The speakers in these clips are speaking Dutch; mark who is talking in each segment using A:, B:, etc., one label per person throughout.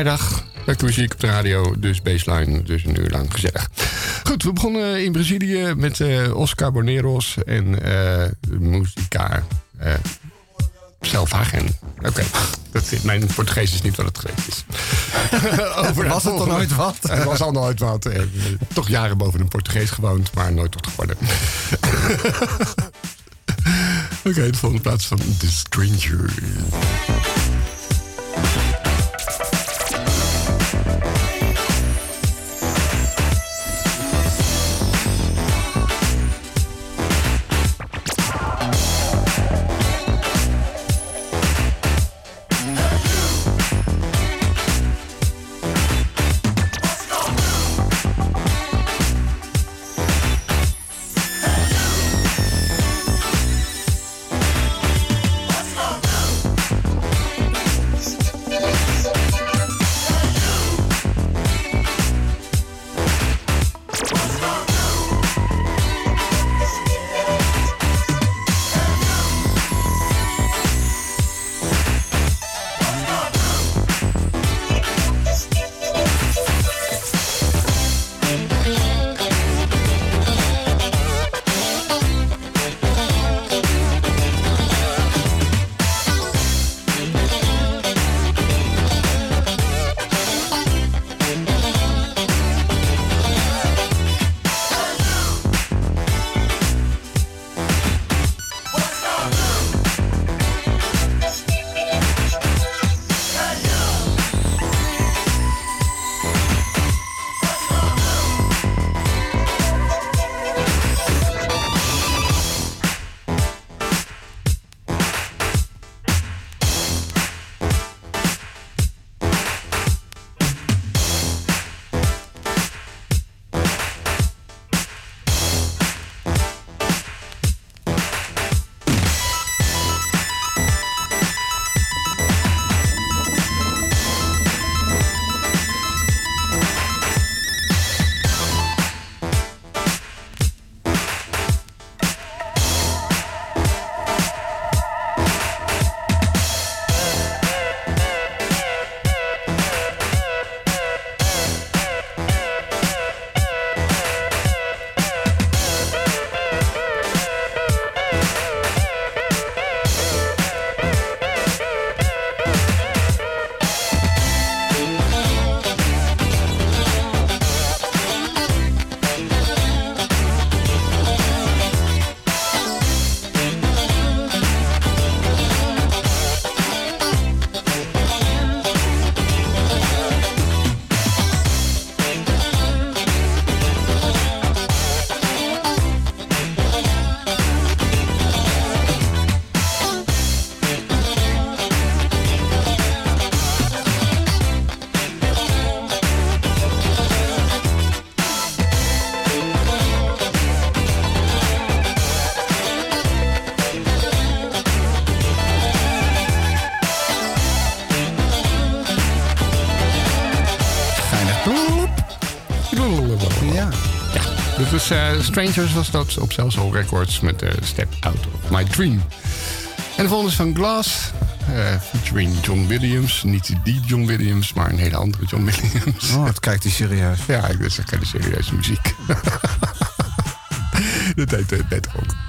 A: Vrijdag, lekker muziek op de radio, dus baseline, dus een uur lang gezellig. Goed, we begonnen in Brazilië met eh, Oscar Boneros en uh, Musica uh, Selvagen. Oké, okay. mijn Portugees is niet wat het geweest is.
B: Over was het dan nooit wat?
A: Het was al nooit wat. toch jaren boven een Portugees gewoond, maar nooit tot geworden. Oké, okay, de volgende plaats van The Stranger. Uh, Strangers was dat op Cell Records met uh, Step Out of My Dream. En de volgende is van Glass, uh, featuring John Williams. Niet die John Williams, maar een hele andere John Williams.
B: Oh, het kijkt hij serieus.
A: Ja, ik dus de serieuze muziek. dat heet uh, beter ook.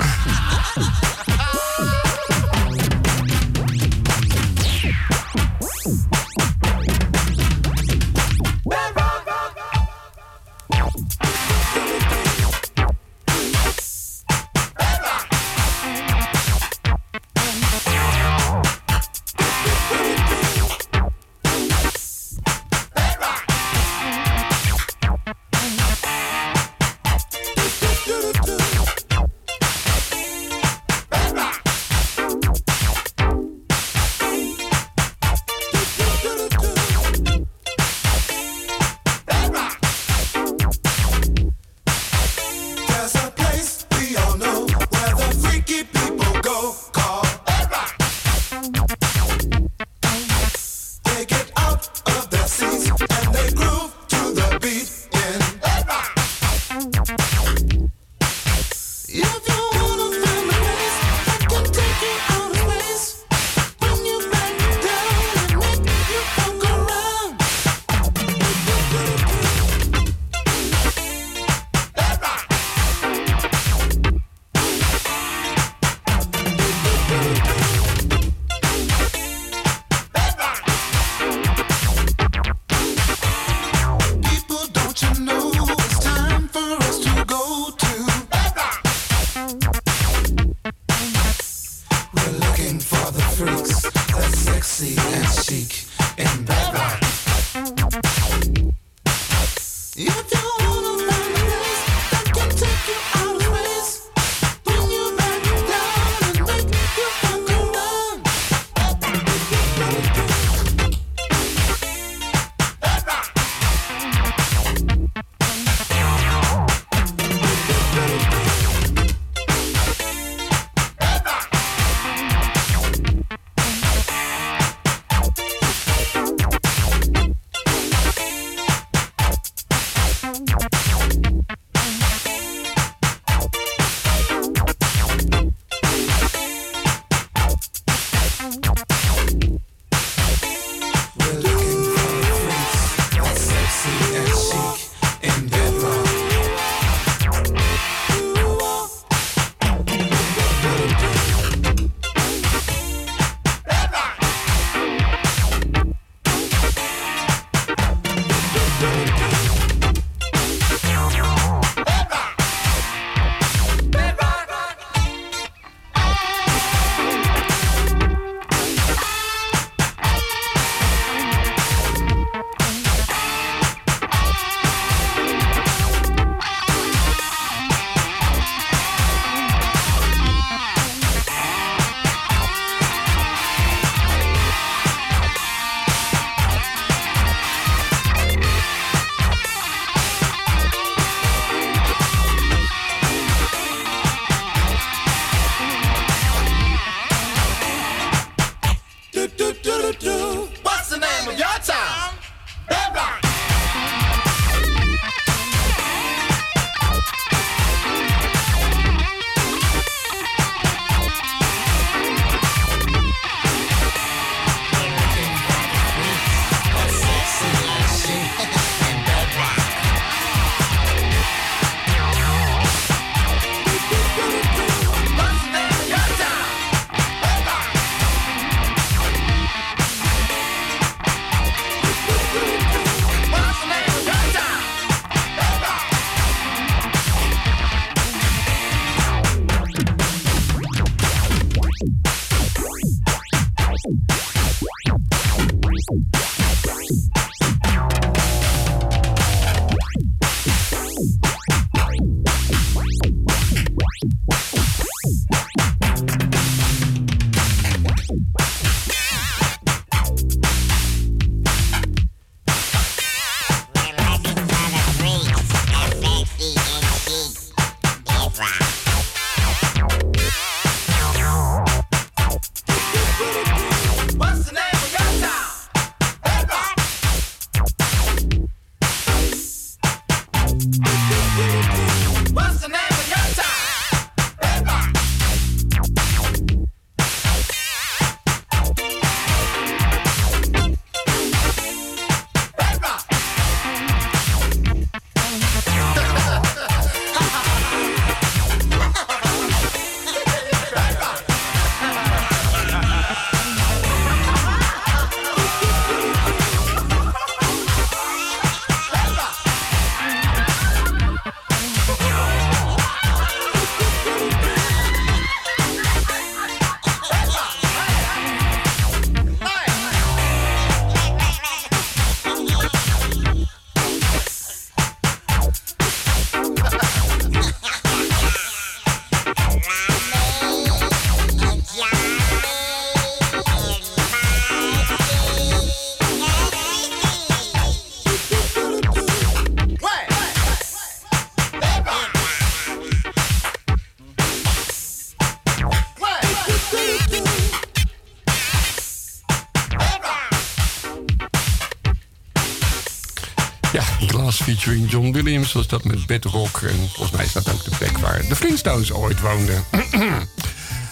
C: Featuring John Williams was dat met Bedrock. En volgens mij is dat ook de plek waar de Flintstones ooit woonden.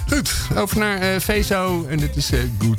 C: Goed, over naar uh, en dit is uh, Good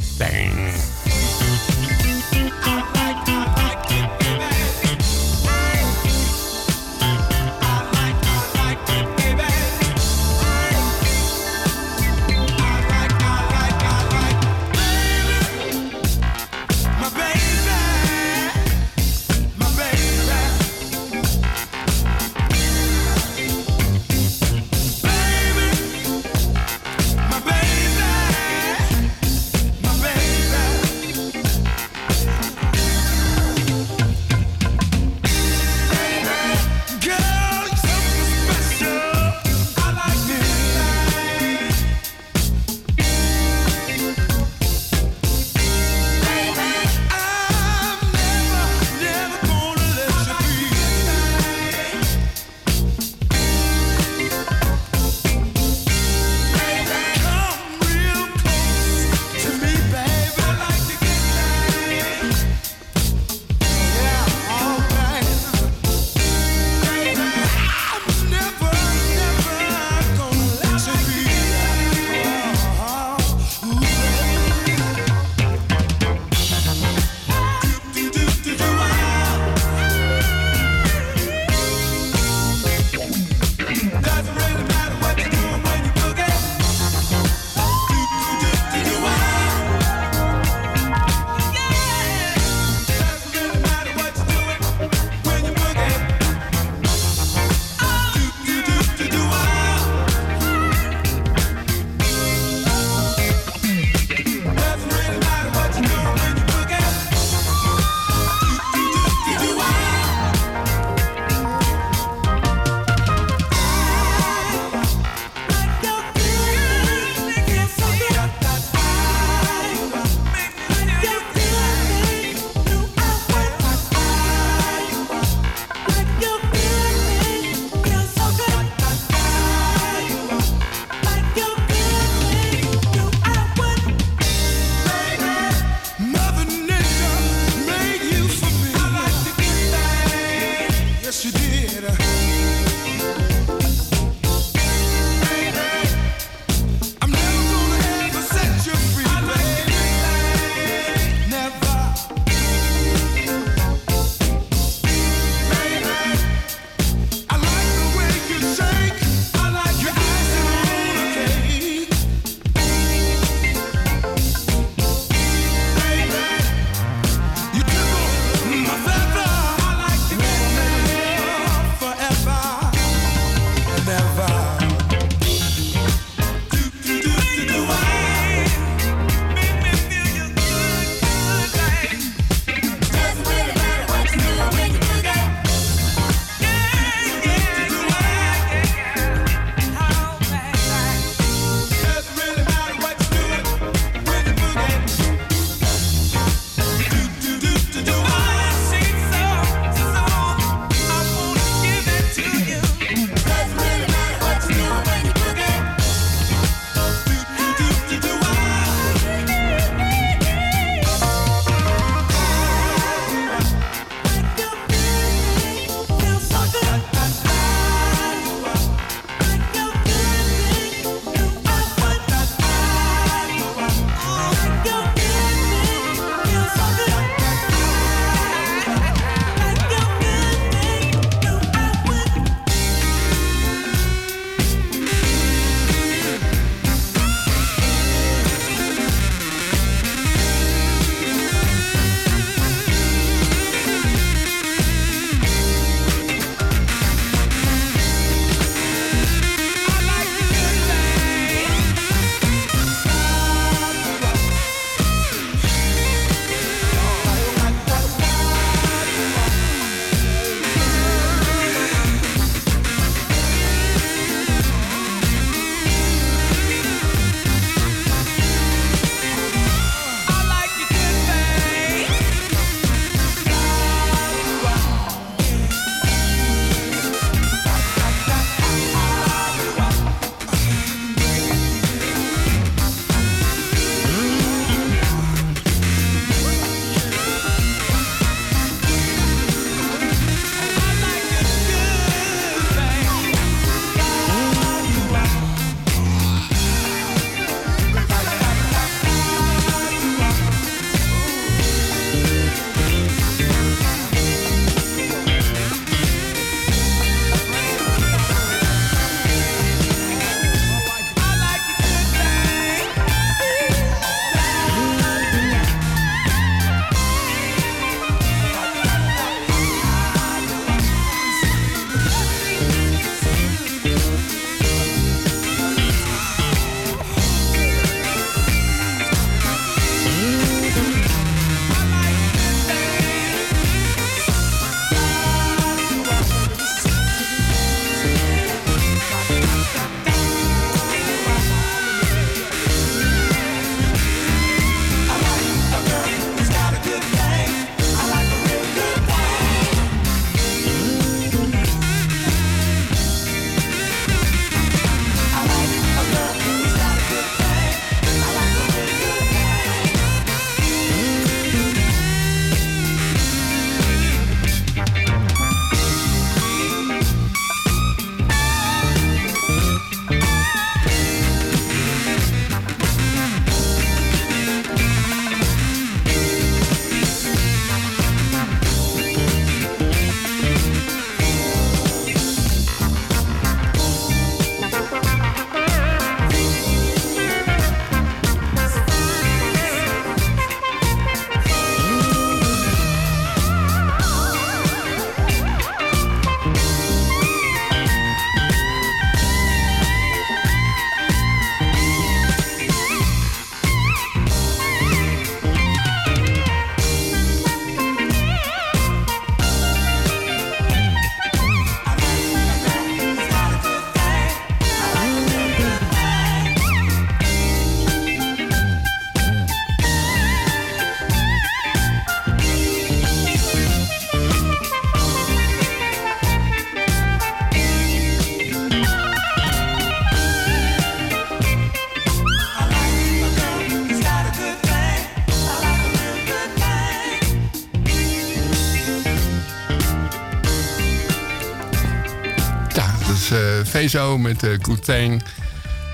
D: Vezo met uh, Good Thing.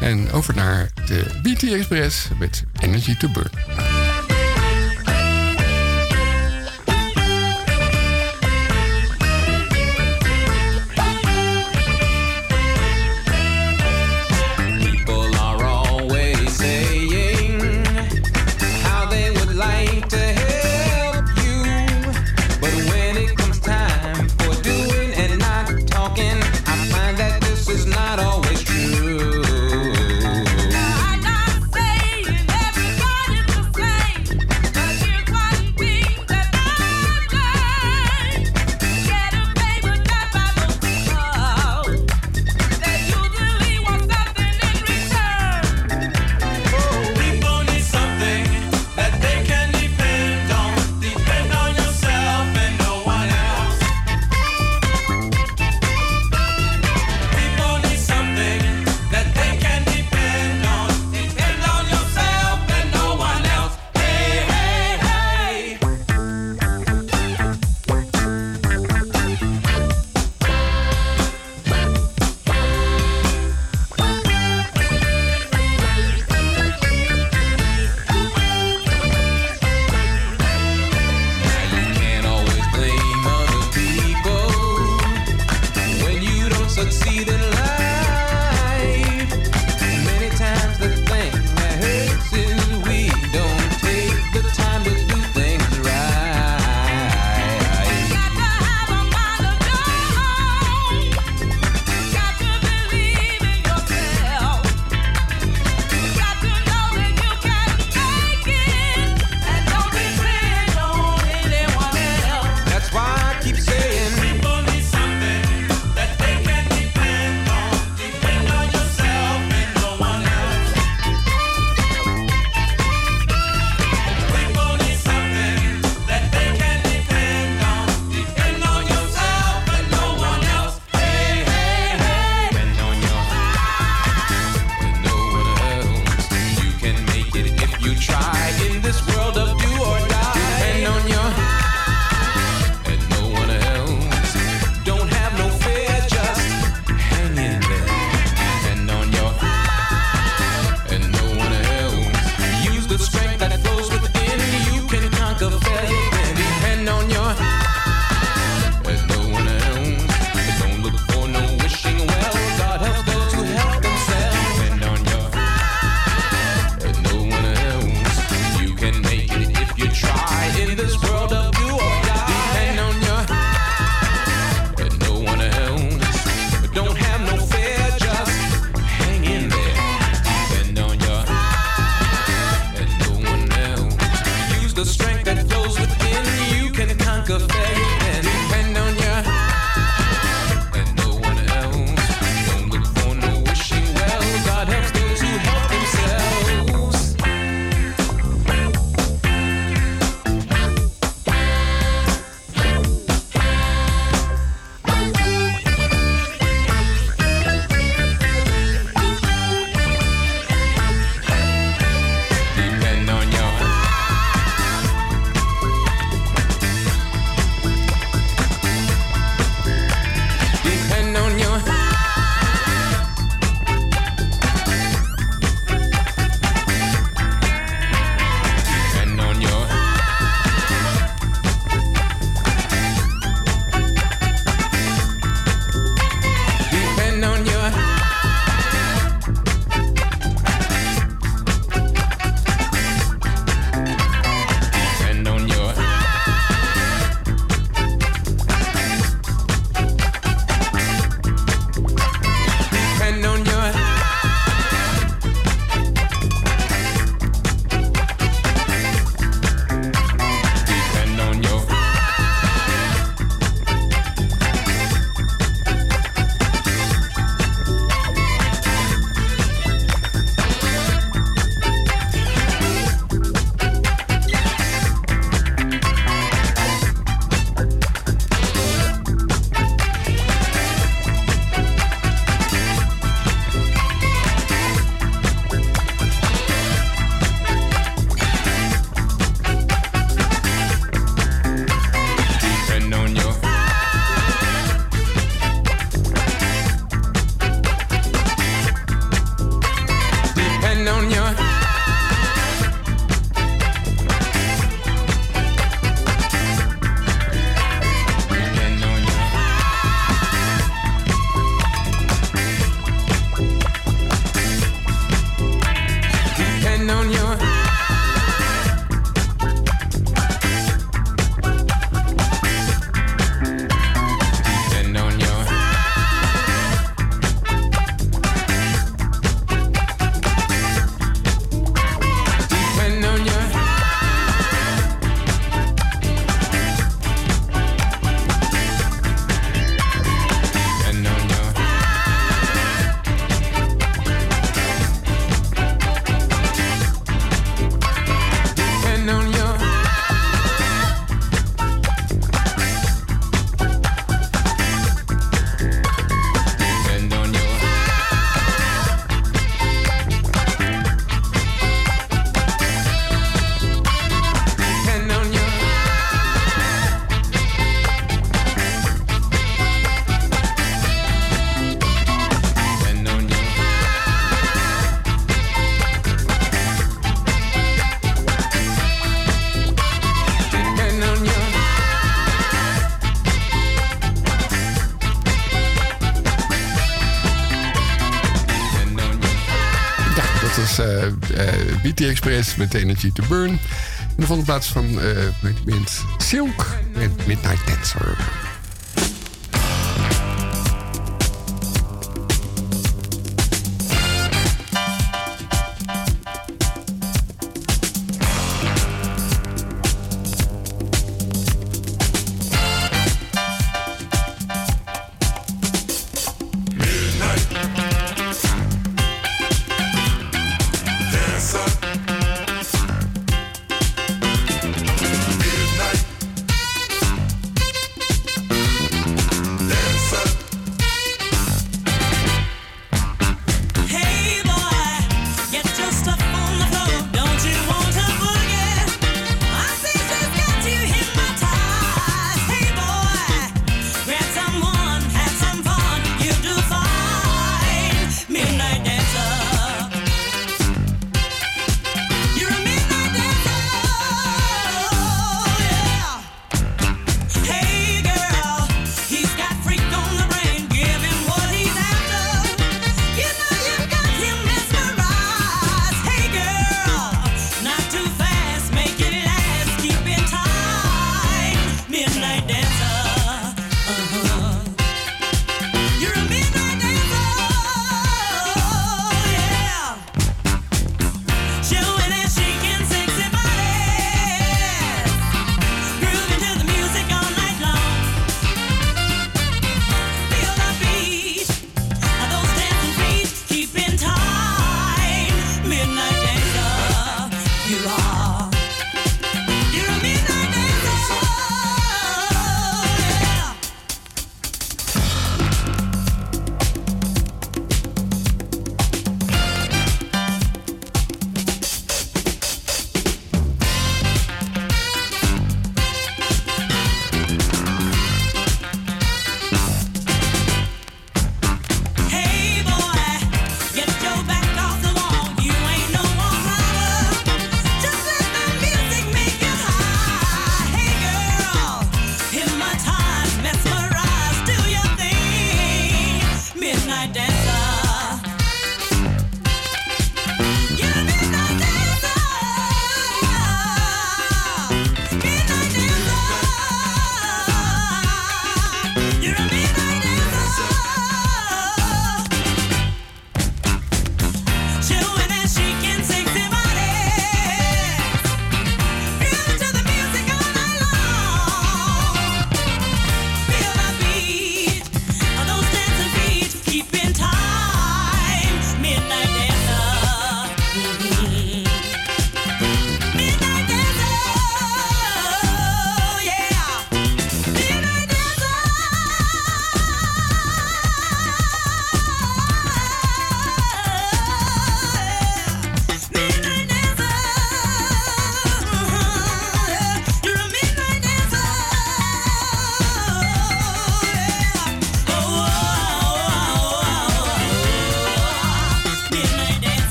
D: En over naar de BT Express met Energy to Burn.
E: Express met Energy to Burn. In de volgende plaats van uh, Silk met Midnight Dancer.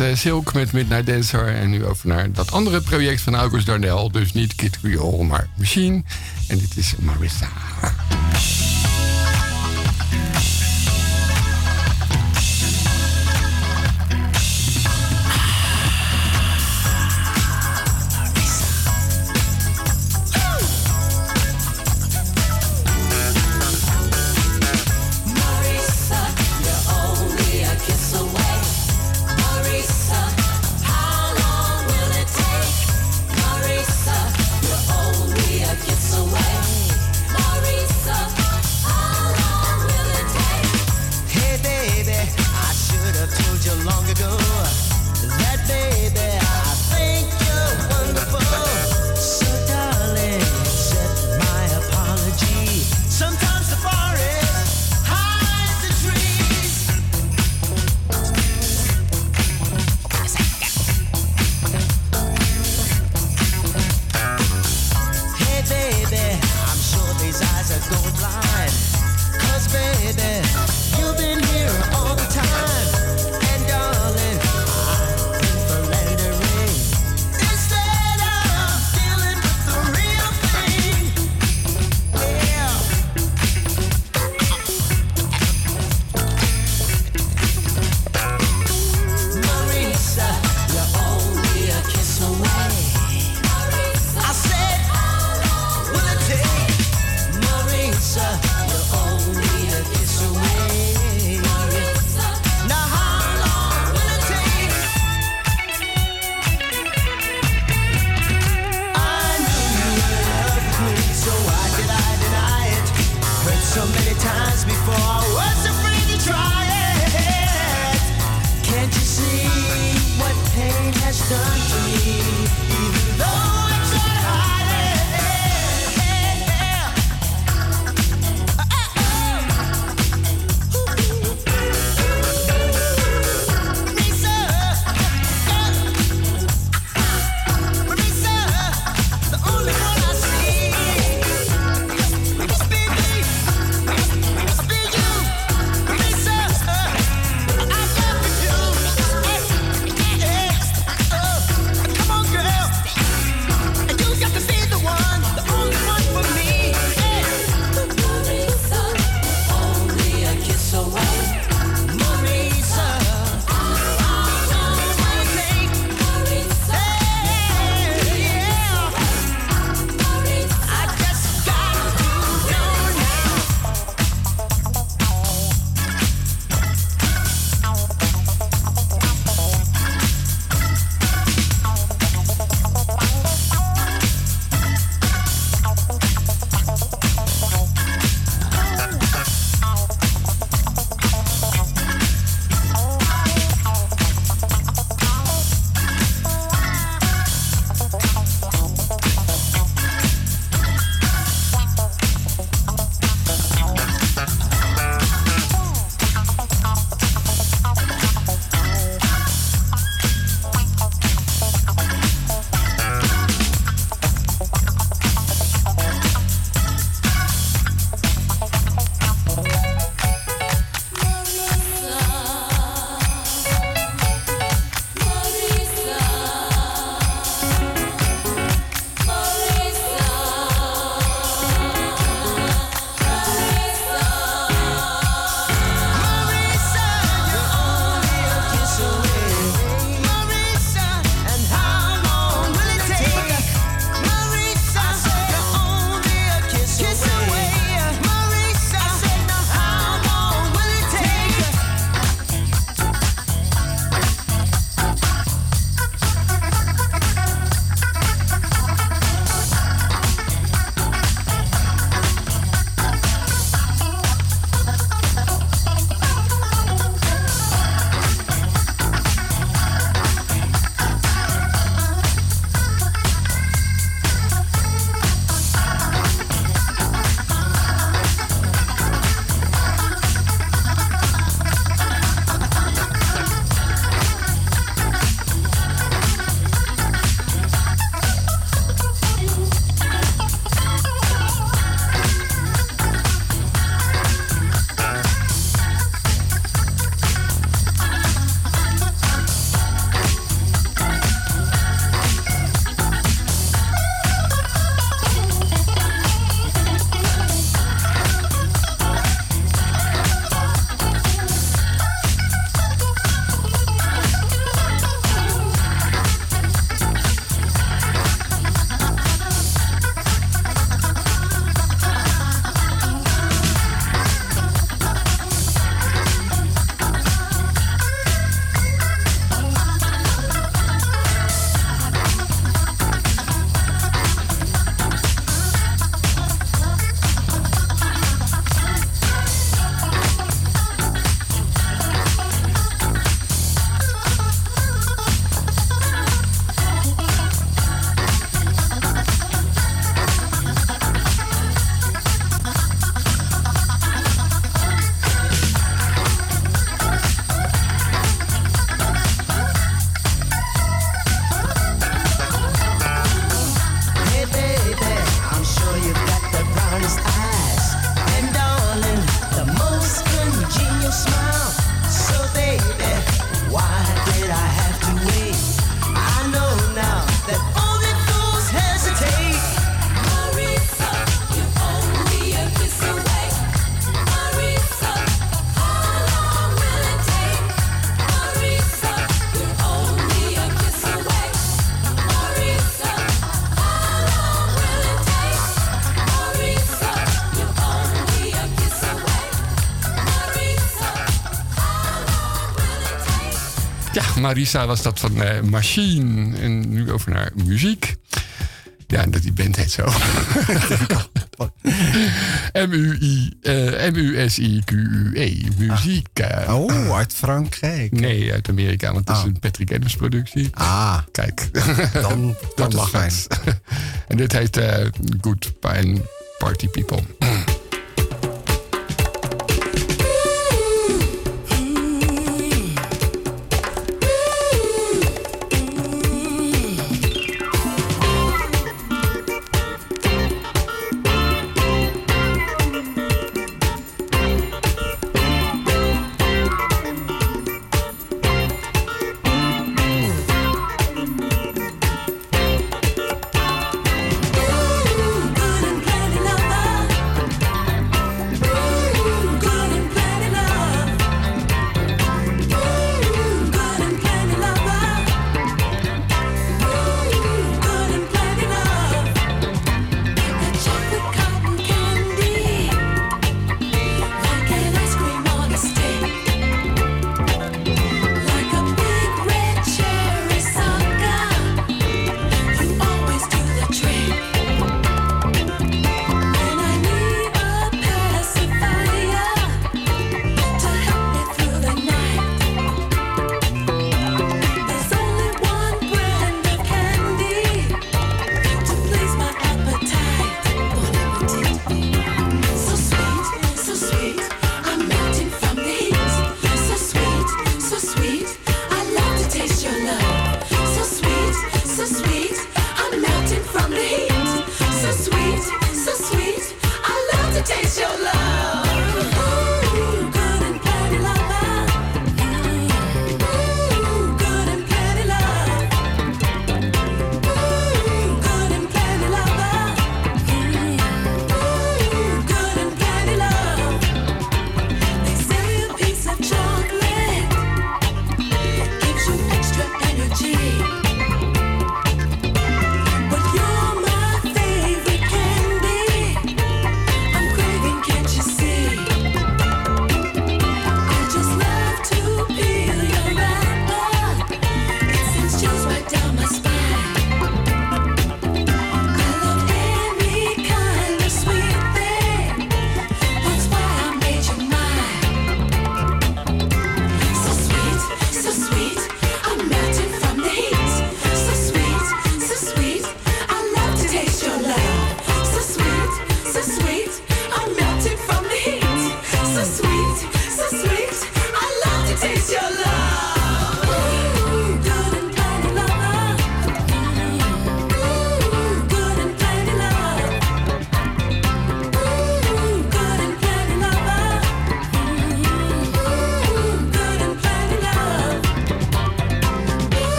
F: Uh, Silk met Midnight Dancer. En nu over naar dat andere project van August Darnell. Dus niet Kid Creole, maar Machine. En dit is Marissa. go blind. Cause baby.
E: Marisa was dat van uh, Machine. En nu over naar muziek. Ja, en dat die band heet zo. M-U-S-I-Q-U-E. Muziek.
G: Ah. Oh, uit Frankrijk.
E: Nee, uit Amerika, want het is een Patrick Adams productie.
G: Ah.
E: Kijk.
G: Dan,
E: dat
G: is fijn.
E: en dit heet Good Party People.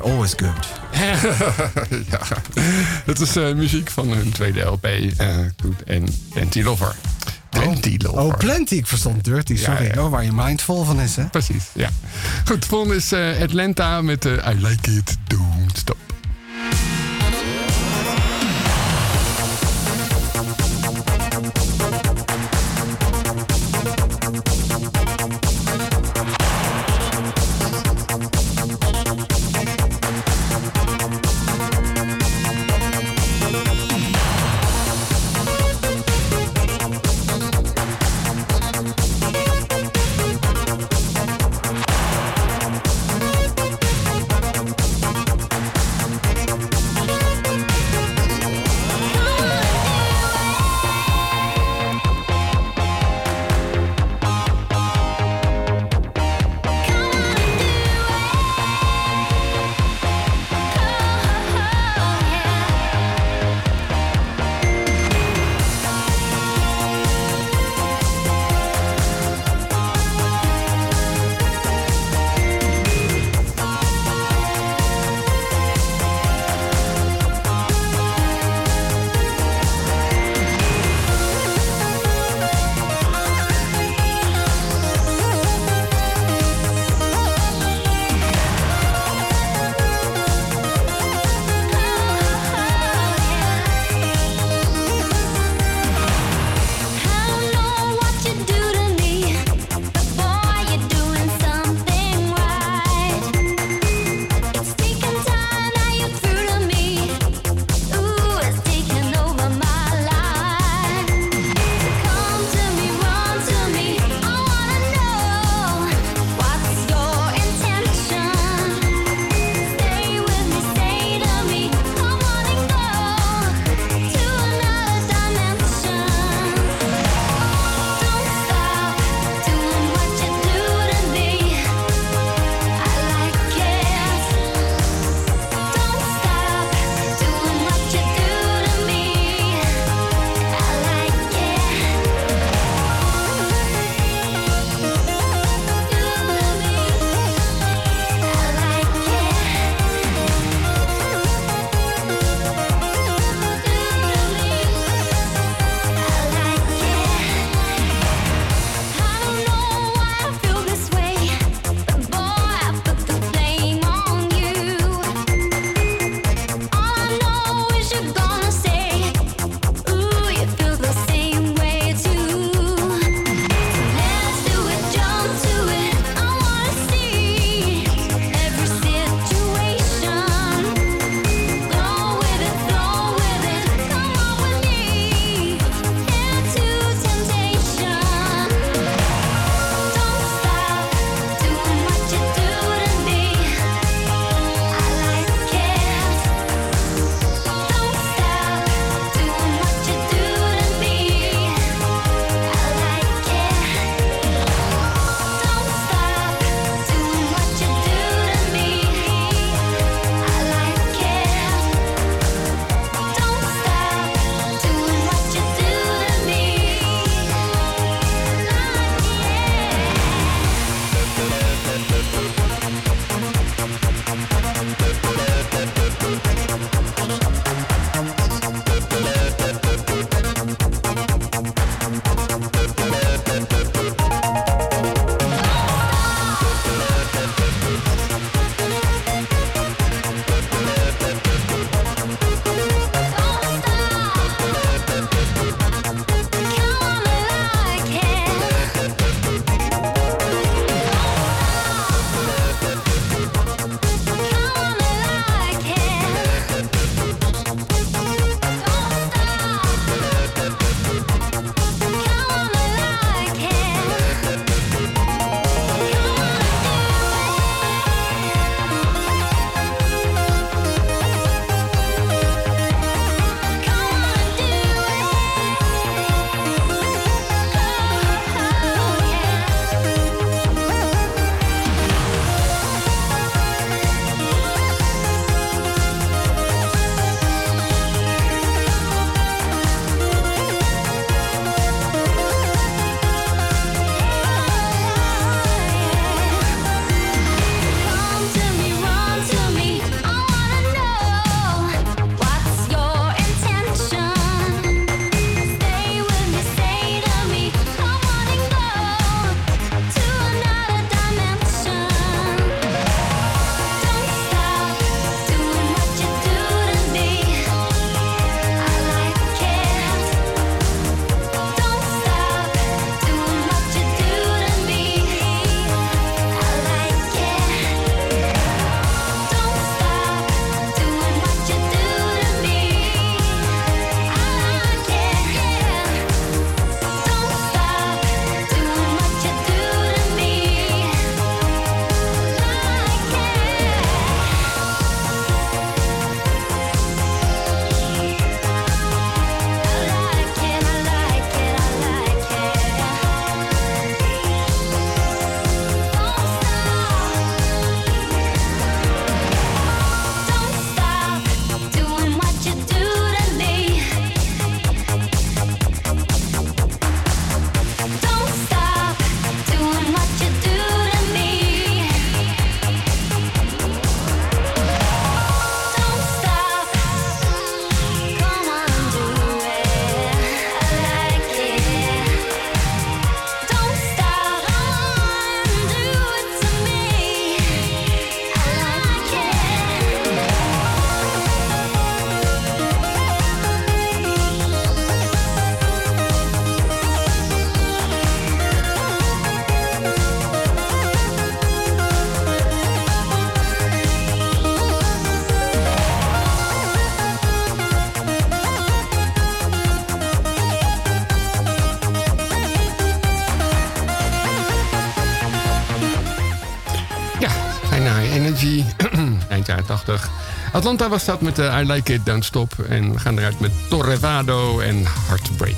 B: always good.
A: ja, dat is uh, muziek van hun tweede LP. Uh, goed, en Plenty Lover. Plenty
B: oh.
A: Lover.
B: Oh, Plenty. Ik verstond Dirty, sorry. Ja, ja. Oh, waar je mind vol van is, hè?
A: Precies, ja. Goed, volgende is uh, Atlanta met I Like It, Don't Stop.
G: Atlanta was dat met uh, I Like It, Don't Stop. En we gaan eruit met Torrevado en Heartbreaker.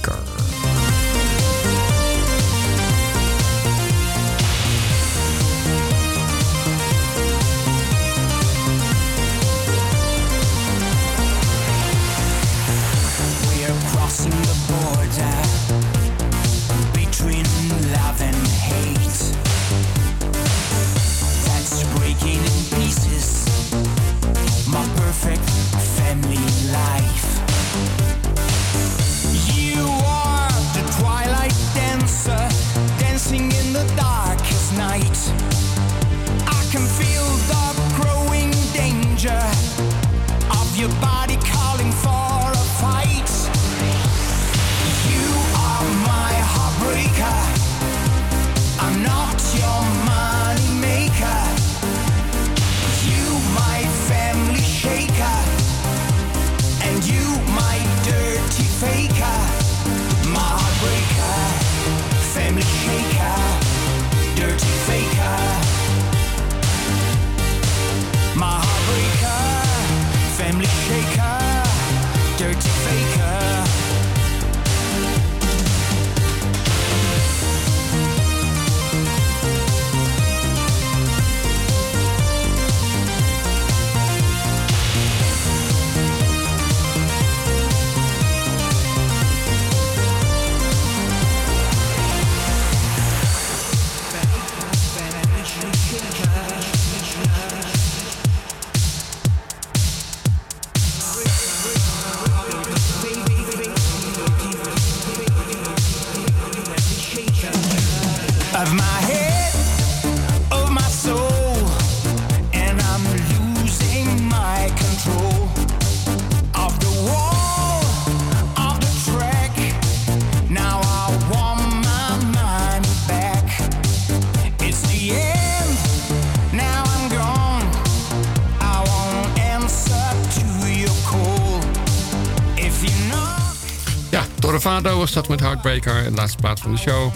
G: Fado was dat met Heartbreaker. En laatste plaats van de show.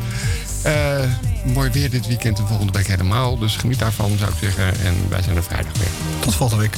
G: Uh, mooi weer dit weekend en volgende week helemaal. Dus geniet daarvan, zou ik zeggen. En wij zijn er vrijdag weer.
H: Tot volgende week.